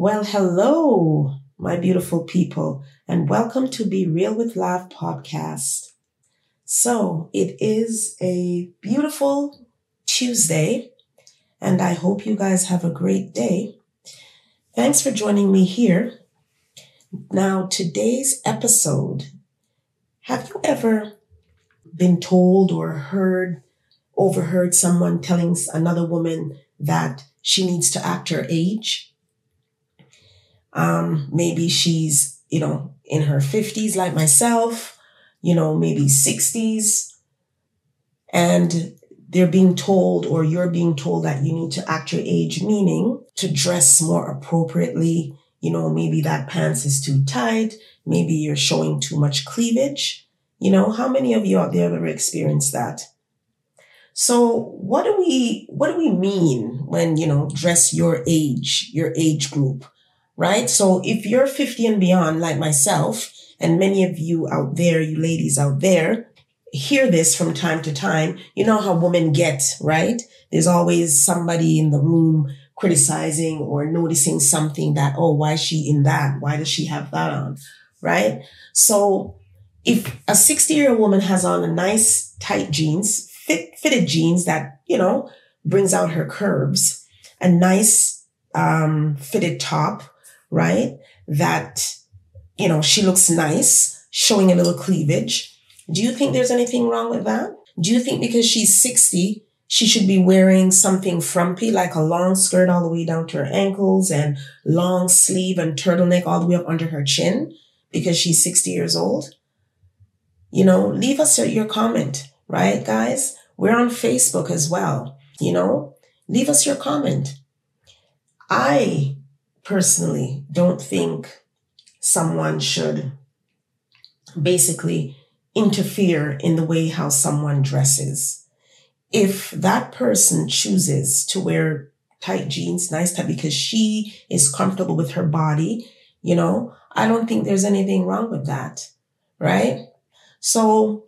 Well, hello, my beautiful people, and welcome to Be Real with Lav podcast. So, it is a beautiful Tuesday, and I hope you guys have a great day. Thanks for joining me here. Now, today's episode have you ever been told or heard, overheard someone telling another woman that she needs to act her age? Um, maybe she's, you know, in her 50s like myself, you know, maybe 60s. And they're being told or you're being told that you need to act your age, meaning to dress more appropriately. You know, maybe that pants is too tight. Maybe you're showing too much cleavage. You know, how many of you out there have ever experienced that? So what do we, what do we mean when, you know, dress your age, your age group? Right? So if you're 50 and beyond, like myself, and many of you out there, you ladies out there, hear this from time to time. You know how women get, right? There's always somebody in the room criticizing or noticing something that, oh, why is she in that? Why does she have that on? Right? So if a 60 year old woman has on a nice tight jeans, fit, fitted jeans that, you know, brings out her curves, a nice, um, fitted top, right? That, you know, she looks nice, showing a little cleavage. Do you think there's anything wrong with that? Do you think because she's 60, she should be wearing something frumpy, like a long skirt all the way down to her ankles and long sleeve and turtleneck all the way up under her chin because she's 60 years old? You know, leave us your comment, right, guys? We're on Facebook as well. You know, leave us your comment. I personally don't think someone should basically interfere in the way how someone dresses. If that person chooses to wear tight jeans, nice tight, because she is comfortable with her body, you know, I don't think there's anything wrong with that. Right? So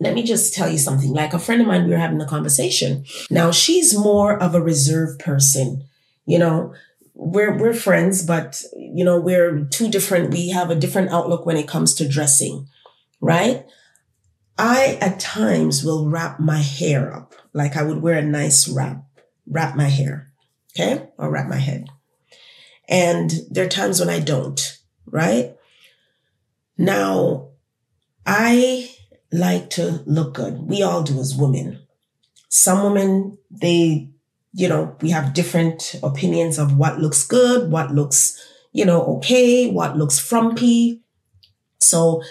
let me just tell you something. Like a friend of mine, we were having a conversation. Now she's more of a reserved person. You know, we're we're friends, but you know, we're two different. We have a different outlook when it comes to dressing, right? I at times will wrap my hair up, like I would wear a nice wrap, wrap my hair, okay, or wrap my head. And there are times when I don't, right? Now, I like to look good. We all do as women. Some women, they you know, we have different opinions of what looks good, what looks, you know, okay, what looks frumpy. So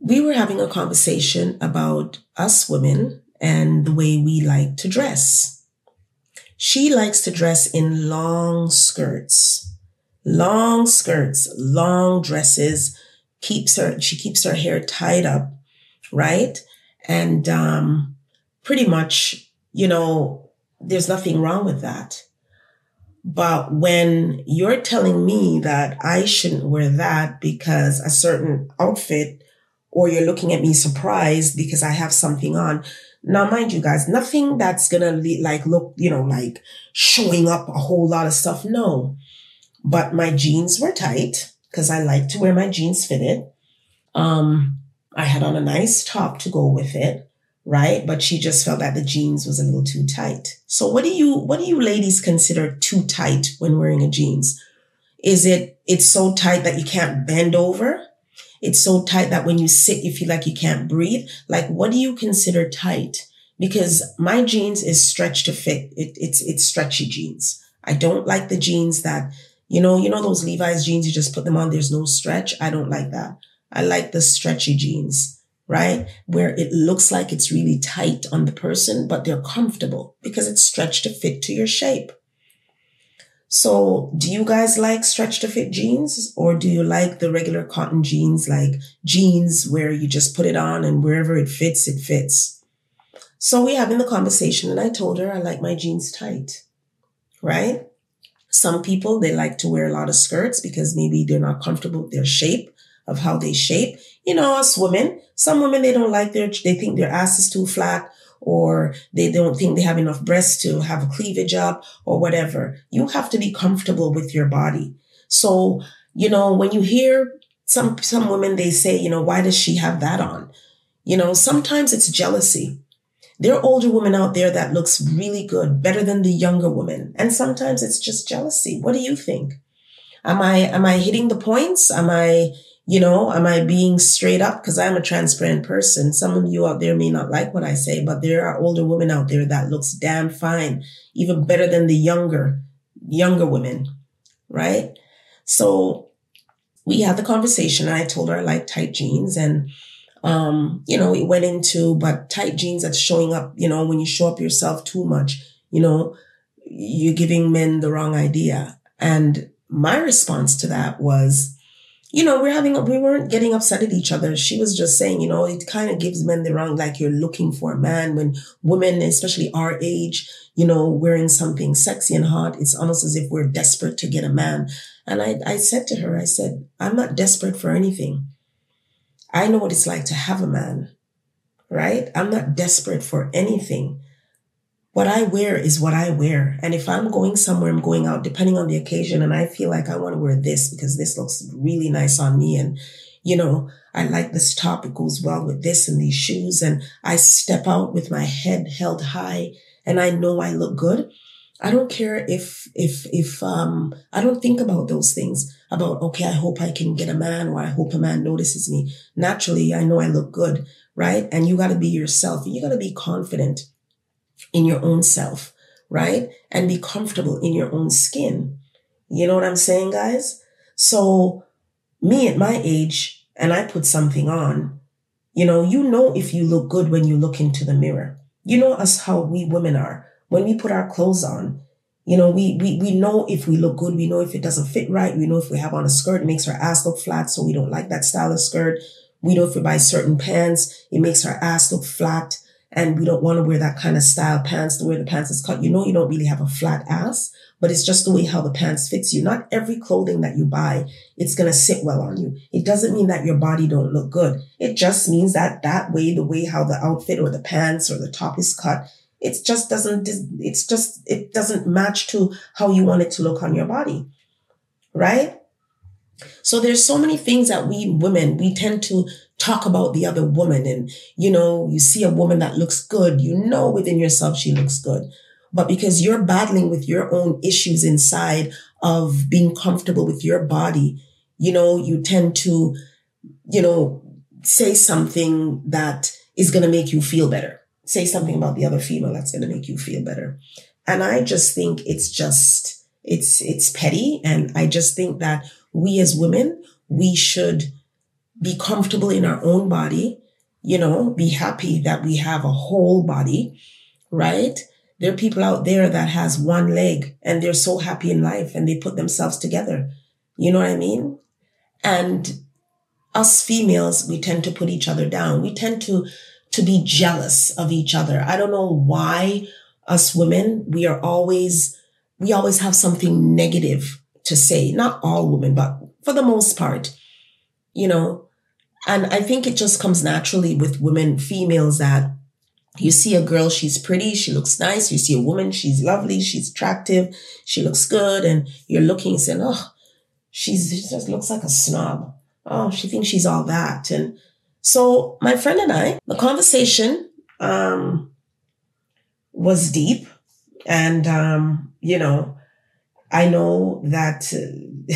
we were having a conversation about us women and the way we like to dress. She likes to dress in long skirts, long skirts, long dresses, keeps her, she keeps her hair tied up, right? And, um, pretty much, you know, there's nothing wrong with that. But when you're telling me that I shouldn't wear that because a certain outfit, or you're looking at me surprised because I have something on. Now, mind you guys, nothing that's gonna like look, you know, like showing up a whole lot of stuff. No, but my jeans were tight because I like to wear my jeans fitted. Um, I had on a nice top to go with it right? But she just felt that the jeans was a little too tight. So what do you, what do you ladies consider too tight when wearing a jeans? Is it, it's so tight that you can't bend over? It's so tight that when you sit, you feel like you can't breathe. Like, what do you consider tight? Because my jeans is stretched to fit. It, it's, it's stretchy jeans. I don't like the jeans that, you know, you know, those Levi's jeans, you just put them on. There's no stretch. I don't like that. I like the stretchy jeans right? Where it looks like it's really tight on the person, but they're comfortable because it's stretched to fit to your shape. So do you guys like stretch to fit jeans or do you like the regular cotton jeans, like jeans where you just put it on and wherever it fits, it fits? So we having the conversation and I told her I like my jeans tight, right? Some people, they like to wear a lot of skirts because maybe they're not comfortable with their shape of how they shape. You know, us women, some women, they don't like their, they think their ass is too flat or they don't think they have enough breasts to have a cleavage up or whatever. You have to be comfortable with your body. So, you know, when you hear some, some women, they say, you know, why does she have that on? You know, sometimes it's jealousy. There are older women out there that looks really good, better than the younger woman. And sometimes it's just jealousy. What do you think? Am I, am I hitting the points? Am I, you know, am I being straight up? Cause I'm a transparent person. Some of you out there may not like what I say, but there are older women out there that looks damn fine, even better than the younger, younger women, right? So we had the conversation and I told her I like tight jeans and um, you know, it went into, but tight jeans that's showing up, you know, when you show up yourself too much, you know, you're giving men the wrong idea. And my response to that was, you know, we're having, we weren't getting upset at each other. She was just saying, you know, it kind of gives men the wrong, like you're looking for a man when women, especially our age, you know, wearing something sexy and hot. It's almost as if we're desperate to get a man. And I, I said to her, I said, I'm not desperate for anything. I know what it's like to have a man, right? I'm not desperate for anything. What I wear is what I wear. And if I'm going somewhere, I'm going out, depending on the occasion, and I feel like I want to wear this because this looks really nice on me. And, you know, I like this top. It goes well with this and these shoes. And I step out with my head held high and I know I look good. I don't care if, if, if, um, I don't think about those things about, okay, I hope I can get a man or I hope a man notices me. Naturally, I know I look good, right? And you got to be yourself. You got to be confident in your own self, right? And be comfortable in your own skin. You know what I'm saying, guys? So me at my age, and I put something on, you know, you know if you look good when you look into the mirror. You know us how we women are when we put our clothes on, you know, we, we, we know if we look good. We know if it doesn't fit right. We know if we have on a skirt, it makes our ass look flat. So we don't like that style of skirt. We know if we buy certain pants, it makes our ass look flat. And we don't want to wear that kind of style pants, the way the pants is cut. You know, you don't really have a flat ass, but it's just the way how the pants fits you. Not every clothing that you buy, it's going to sit well on you. It doesn't mean that your body don't look good. It just means that that way, the way how the outfit or the pants or the top is cut, it just doesn't, it's just, it doesn't match to how you want it to look on your body. Right? So there's so many things that we women, we tend to talk about the other woman. And, you know, you see a woman that looks good, you know within yourself she looks good. But because you're battling with your own issues inside of being comfortable with your body, you know, you tend to, you know, say something that is going to make you feel better say something about the other female that's going to make you feel better. And I just think it's just, it's, it's petty. And I just think that we as women, we should be comfortable in our own body, you know, be happy that we have a whole body, right? There are people out there that has one leg and they're so happy in life and they put themselves together. You know what I mean? And us females, we tend to put each other down. We tend to to be jealous of each other. I don't know why us women, we are always, we always have something negative to say. Not all women, but for the most part, you know, and I think it just comes naturally with women, females that you see a girl, she's pretty, she looks nice. You see a woman, she's lovely, she's attractive, she looks good. And you're looking and saying, oh, she's, she just looks like a snob. Oh, she thinks she's all that. And so my friend and I, the conversation um, was deep, and um, you know, I know that uh,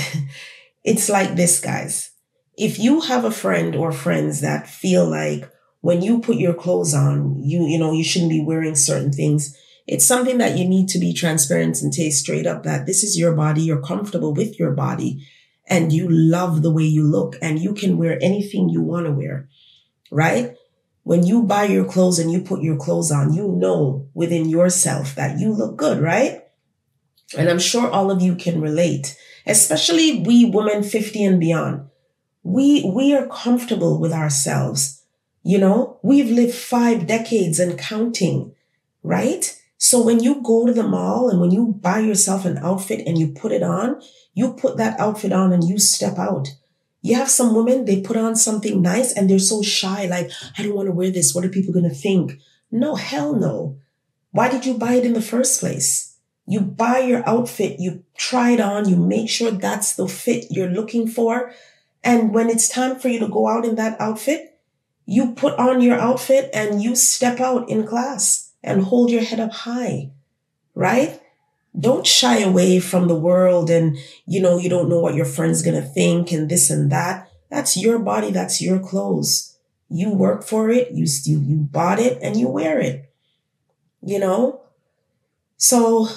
it's like this, guys. If you have a friend or friends that feel like when you put your clothes on, you you know you shouldn't be wearing certain things. It's something that you need to be transparent and say straight up that this is your body. You're comfortable with your body and you love the way you look and you can wear anything you want to wear right? When you buy your clothes and you put your clothes on, you know within yourself that you look good, right? And I'm sure all of you can relate, especially we women 50 and beyond. We, we are comfortable with ourselves. You know, we've lived five decades and counting, right? So when you go to the mall and when you buy yourself an outfit and you put it on, you put that outfit on and you step out. You have some women, they put on something nice and they're so shy, like, I don't want to wear this. What are people going to think? No, hell no. Why did you buy it in the first place? You buy your outfit, you try it on, you make sure that's the fit you're looking for. And when it's time for you to go out in that outfit, you put on your outfit and you step out in class and hold your head up high, right? Don't shy away from the world and, you know, you don't know what your friend's going to think and this and that. That's your body. That's your clothes. You work for it. You, you, you bought it and you wear it, you know? So,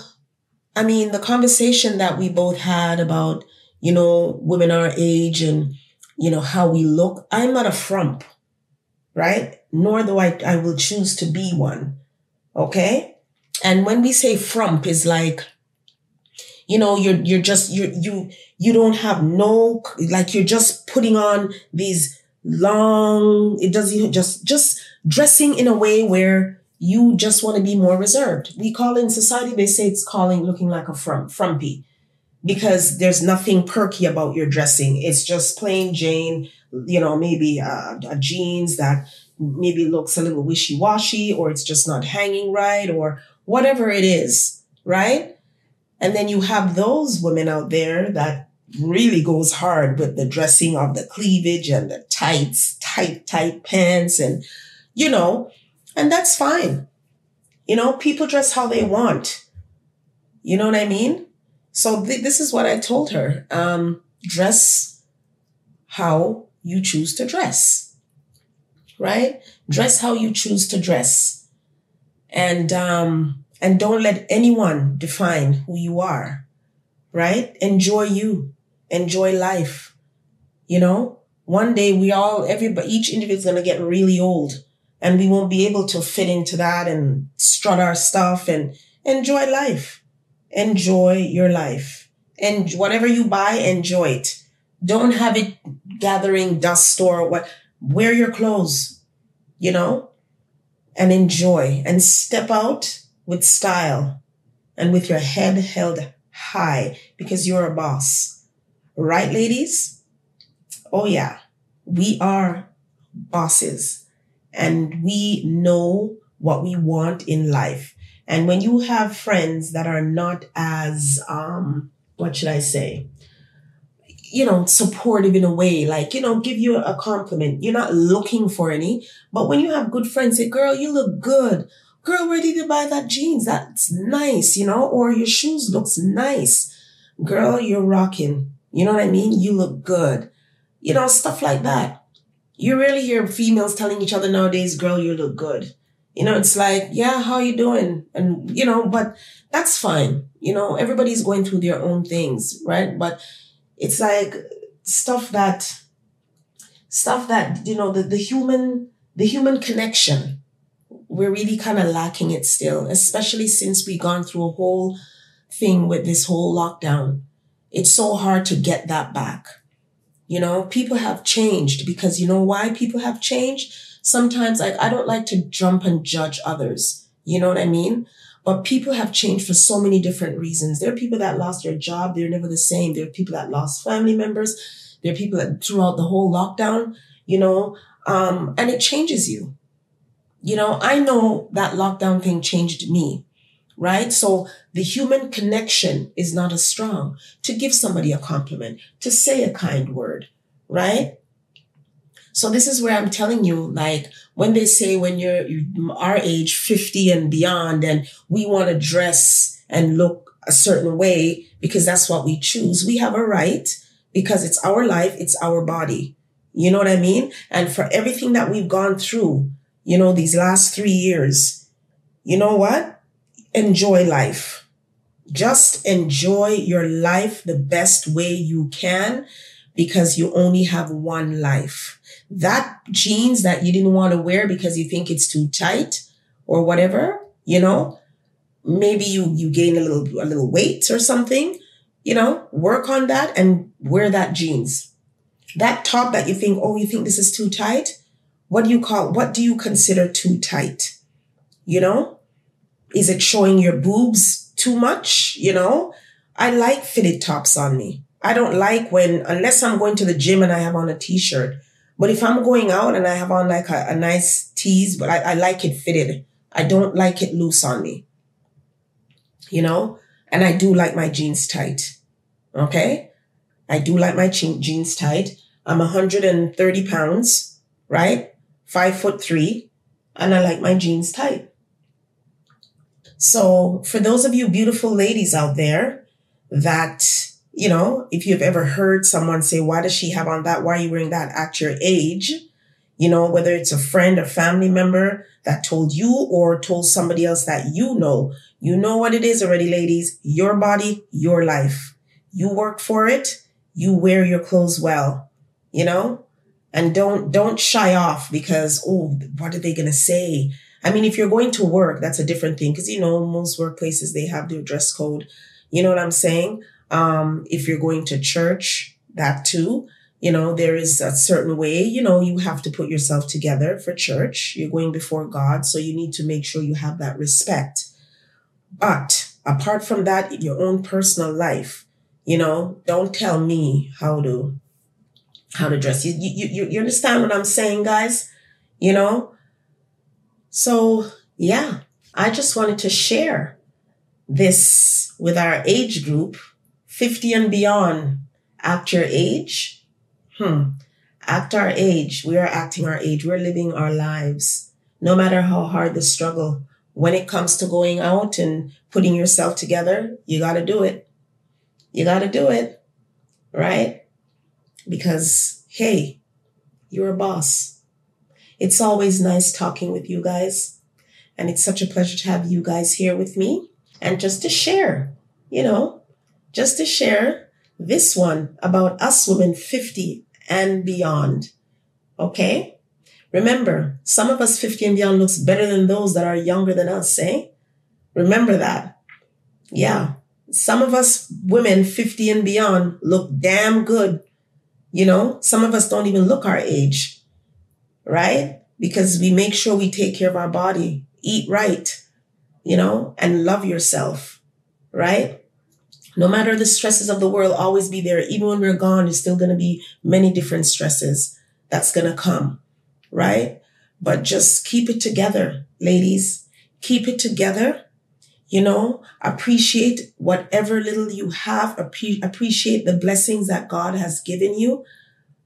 I mean, the conversation that we both had about, you know, women our age and, you know, how we look. I'm not a frump, right? Nor do I, I will choose to be one. Okay. And when we say frump is like, you know, you're, you're just, you you, you don't have no, like you're just putting on these long, it doesn't just, just dressing in a way where you just want to be more reserved. We call in society, they say it's calling looking like a frump, frumpy because there's nothing perky about your dressing. It's just plain Jane, you know, maybe uh, a jeans that maybe looks a little wishy washy or it's just not hanging right or whatever it is, right? And then you have those women out there that really goes hard with the dressing of the cleavage and the tights, tight, tight pants and, you know, and that's fine. You know, people dress how they want. You know what I mean? So th- this is what I told her. Um, dress how you choose to dress right? Dress how you choose to dress. And, um, and don't let anyone define who you are, right? Enjoy you. Enjoy life. You know, one day we all, everybody, each individual is going to get really old and we won't be able to fit into that and strut our stuff and enjoy life. Enjoy your life. And whatever you buy, enjoy it. Don't have it gathering dust or what wear your clothes, you know, and enjoy and step out with style and with your head held high because you're a boss. Right, ladies? Oh, yeah. We are bosses and we know what we want in life. And when you have friends that are not as, um, what should I say? you know, supportive in a way, like, you know, give you a compliment. You're not looking for any, but when you have good friends say, girl, you look good. Girl, where did you buy that jeans? That's nice, you know, or your shoes looks nice. Girl, you're rocking. You know what I mean? You look good. You know, stuff like that. You rarely hear females telling each other nowadays, girl, you look good. You know, it's like, yeah, how you doing? And, you know, but that's fine. You know, everybody's going through their own things, right? But it's like stuff that stuff that you know the, the human the human connection we're really kind of lacking it still especially since we've gone through a whole thing with this whole lockdown it's so hard to get that back you know people have changed because you know why people have changed sometimes like i don't like to jump and judge others you know what i mean but people have changed for so many different reasons. There are people that lost their job. They're never the same. There are people that lost family members. There are people that throughout the whole lockdown, you know, um, and it changes you. You know, I know that lockdown thing changed me, right? So the human connection is not as strong to give somebody a compliment, to say a kind word, right? So this is where I'm telling you, like when they say when you're, you're our age, 50 and beyond, and we want to dress and look a certain way because that's what we choose. We have a right because it's our life. It's our body. You know what I mean? And for everything that we've gone through, you know, these last three years, you know what? Enjoy life. Just enjoy your life the best way you can because you only have one life that jeans that you didn't want to wear because you think it's too tight or whatever, you know, maybe you, you gain a little, a little weight or something, you know, work on that and wear that jeans. That top that you think, oh, you think this is too tight? What do you call, what do you consider too tight? You know, is it showing your boobs too much? You know, I like fitted tops on me. I don't like when, unless I'm going to the gym and I have on a t-shirt, but if I'm going out and I have on like a, a nice tease, but I, I like it fitted I don't like it loose on me. You know? And I do like my jeans tight. Okay? I do like my jeans tight. I'm 130 pounds, right? Five foot three. And I like my jeans tight. So for those of you beautiful ladies out there that, you know, if you've ever heard someone say, why does she have on that? Why are you wearing that at your age? You know, whether it's a friend or family member that told you or told somebody else that you know, you know what it is already, ladies. Your body, your life. You work for it. You wear your clothes well, you know, and don't, don't shy off because, oh, what are they going to say? I mean, if you're going to work, that's a different thing because, you know, most workplaces, they have their dress code. You know what I'm saying? Um, if you're going to church, that too, you know, there is a certain way, you know, you have to put yourself together for church. You're going before God. So you need to make sure you have that respect. But apart from that, your own personal life, you know, don't tell me how to, how to dress. You, you, you, you understand what I'm saying, guys? You know? So yeah, I just wanted to share this with our age group, 50 and beyond. Act your age. Hmm. Act our age. We are acting our age. We're living our lives. No matter how hard the struggle, when it comes to going out and putting yourself together, you got to do it. You got to do it. Right? Because, hey, you're a boss. It's always nice talking with you guys. And it's such a pleasure to have you guys here with me and just to share, you know, just to share this one about us women 50 and beyond. Okay. Remember, some of us 50 and beyond looks better than those that are younger than us, eh? Remember that. Yeah. Some of us women 50 and beyond look damn good. You know, some of us don't even look our age, right? Because we make sure we take care of our body, eat right, you know, and love yourself, right? No matter the stresses of the world, always be there. Even when we're gone, there's still going to be many different stresses that's going to come, right? But just keep it together, ladies. Keep it together. You know, appreciate whatever little you have. appreciate the blessings that God has given you,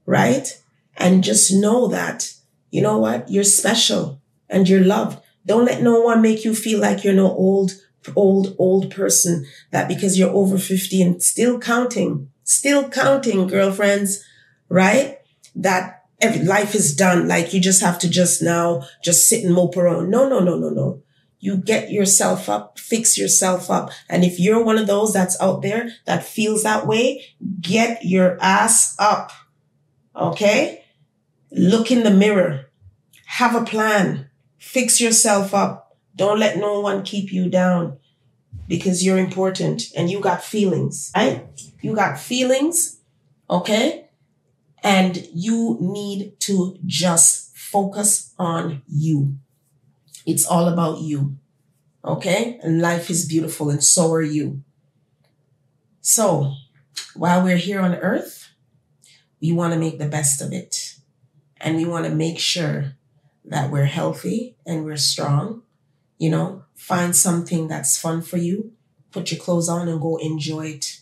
right? And just know that, you know what? You're special and you're loved. Don't let no one make you feel like you're no old, old, old person that because you're over 50 and still counting, still counting, girlfriends, right? That every life is done. Like you just have to just now just sit and mope around. No, no, no, no, no. You get yourself up, fix yourself up. And if you're one of those that's out there that feels that way, get your ass up. Okay? Look in the mirror. Have a plan Fix yourself up. Don't let no one keep you down because you're important and you got feelings, right? You got feelings, okay? And you need to just focus on you. It's all about you, okay? And life is beautiful and so are you. So while we're here on earth, we want to make the best of it. And we want to make sure that we're healthy and we're strong. You know, find something that's fun for you. Put your clothes on and go enjoy it.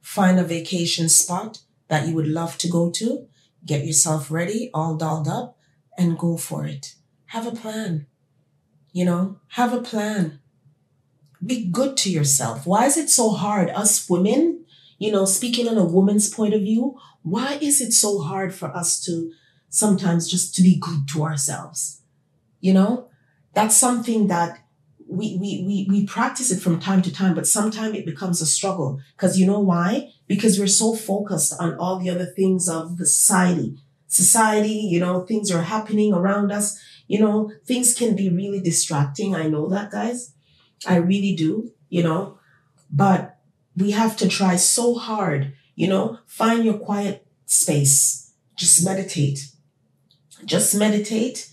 Find a vacation spot that you would love to go to. Get yourself ready, all dolled up, and go for it. Have a plan. You know, have a plan. Be good to yourself. Why is it so hard? Us women, you know, speaking on a woman's point of view, why is it so hard for us to sometimes just to be good to ourselves. You know, that's something that we, we, we, we practice it from time to time, but sometimes it becomes a struggle. Cause you know why? Because we're so focused on all the other things of the society. Society, you know, things are happening around us. You know, things can be really distracting. I know that, guys. I really do, you know, but we have to try so hard, you know, find your quiet space. Just meditate just meditate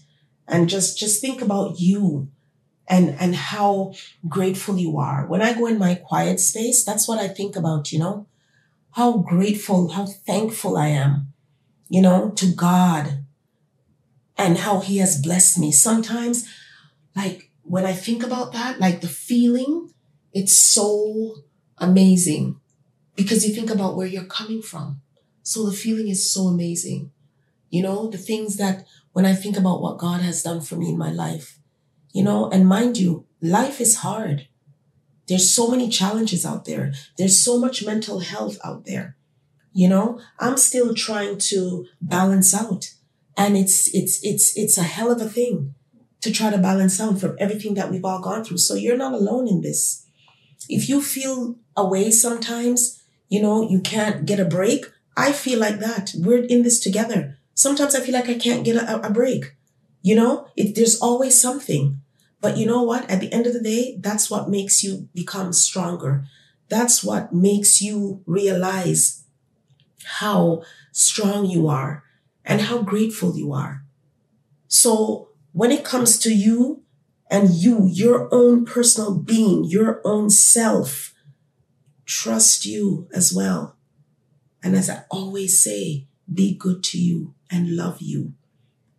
and just just think about you and and how grateful you are when i go in my quiet space that's what i think about you know how grateful how thankful i am you know to god and how he has blessed me sometimes like when I think about that, like the feeling, it's so amazing because you think about where you're coming from. So the feeling is so amazing. You know, the things that when I think about what God has done for me in my life, you know, and mind you, life is hard. There's so many challenges out there. There's so much mental health out there. You know, I'm still trying to balance out. And it's, it's, it's, it's a hell of a thing to try to balance out from everything that we've all gone through. So you're not alone in this. If you feel away sometimes, you know, you can't get a break. I feel like that. We're in this together. Sometimes I feel like I can't get a, a break. You know, it, there's always something. But you know what? At the end of the day, that's what makes you become stronger. That's what makes you realize how strong you are and how grateful you are. So when it comes to you and you, your own personal being, your own self, trust you as well. And as I always say, be good to you and love you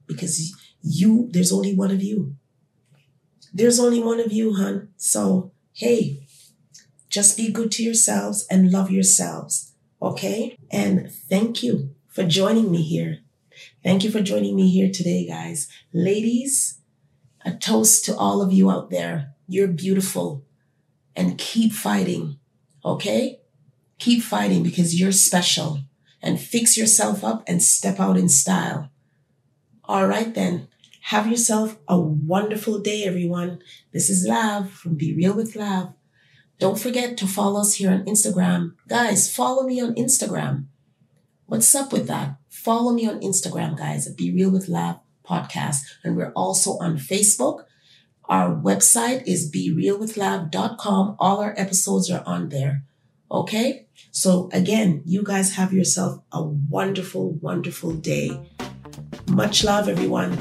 because you, there's only one of you. There's only one of you, hun. So, hey, just be good to yourselves and love yourselves. Okay. And thank you for joining me here. Thank you for joining me here today, guys. Ladies, a toast to all of you out there. You're beautiful and keep fighting. Okay. Keep fighting because you're special and fix yourself up and step out in style. All right, then. Have yourself a wonderful day, everyone. This is Lav from Be Real with Lav. Don't forget to follow us here on Instagram. Guys, follow me on Instagram. What's up with that? Follow me on Instagram, guys, at Be Real with Lav podcast. And we're also on Facebook. Our website is berealwithlav.com. All our episodes are on there. Okay. So again, you guys have yourself a wonderful, wonderful day. Much love, everyone.